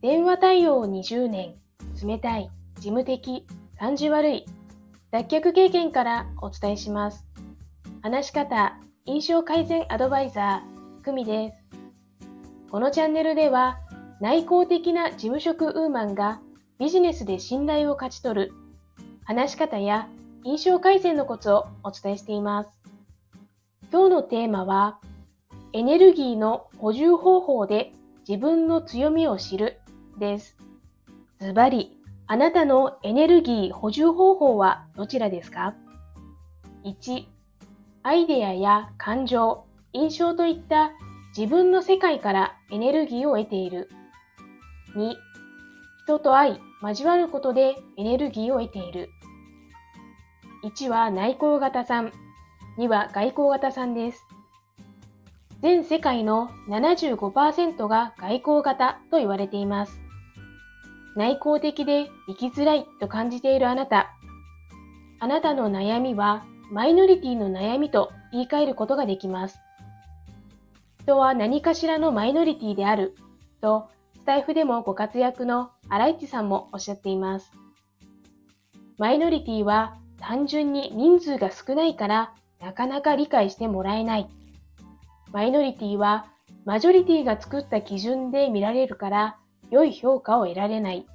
電話対応20年、冷たい、事務的、感じ悪い、脱却経験からお伝えします。話し方、印象改善アドバイザー、久美です。このチャンネルでは、内向的な事務職ウーマンがビジネスで信頼を勝ち取る、話し方や印象改善のコツをお伝えしています。今日のテーマは、エネルギーの補充方法で自分の強みを知るです。ズバリ、あなたのエネルギー補充方法はどちらですか ?1、アイデアや感情、印象といった自分の世界からエネルギーを得ている。2、人と愛、交わることでエネルギーを得ている。1は内向型さん、2は外向型さんです。全世界の75%が外向型と言われています。内向的で生きづらいと感じているあなた。あなたの悩みはマイノリティの悩みと言い換えることができます。人は何かしらのマイノリティであるとスタイフでもご活躍の荒市さんもおっしゃっています。マイノリティは単純に人数が少ないからなかなか理解してもらえない。マイノリティはマジョリティが作った基準で見られるから良い評価を得られない。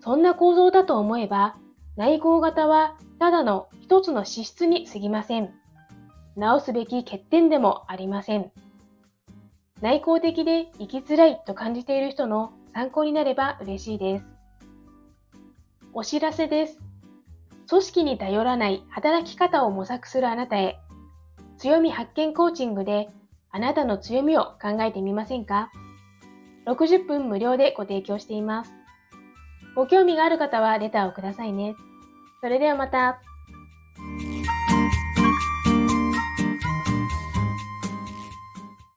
そんな構造だと思えば、内向型はただの一つの資質に過ぎません。直すべき欠点でもありません。内向的で生きづらいと感じている人の参考になれば嬉しいです。お知らせです。組織に頼らない働き方を模索するあなたへ、強み発見コーチングであなたの強みを考えてみませんか？60分無料でご提供しています。ご興味がある方はレターをくださいね。それではまた。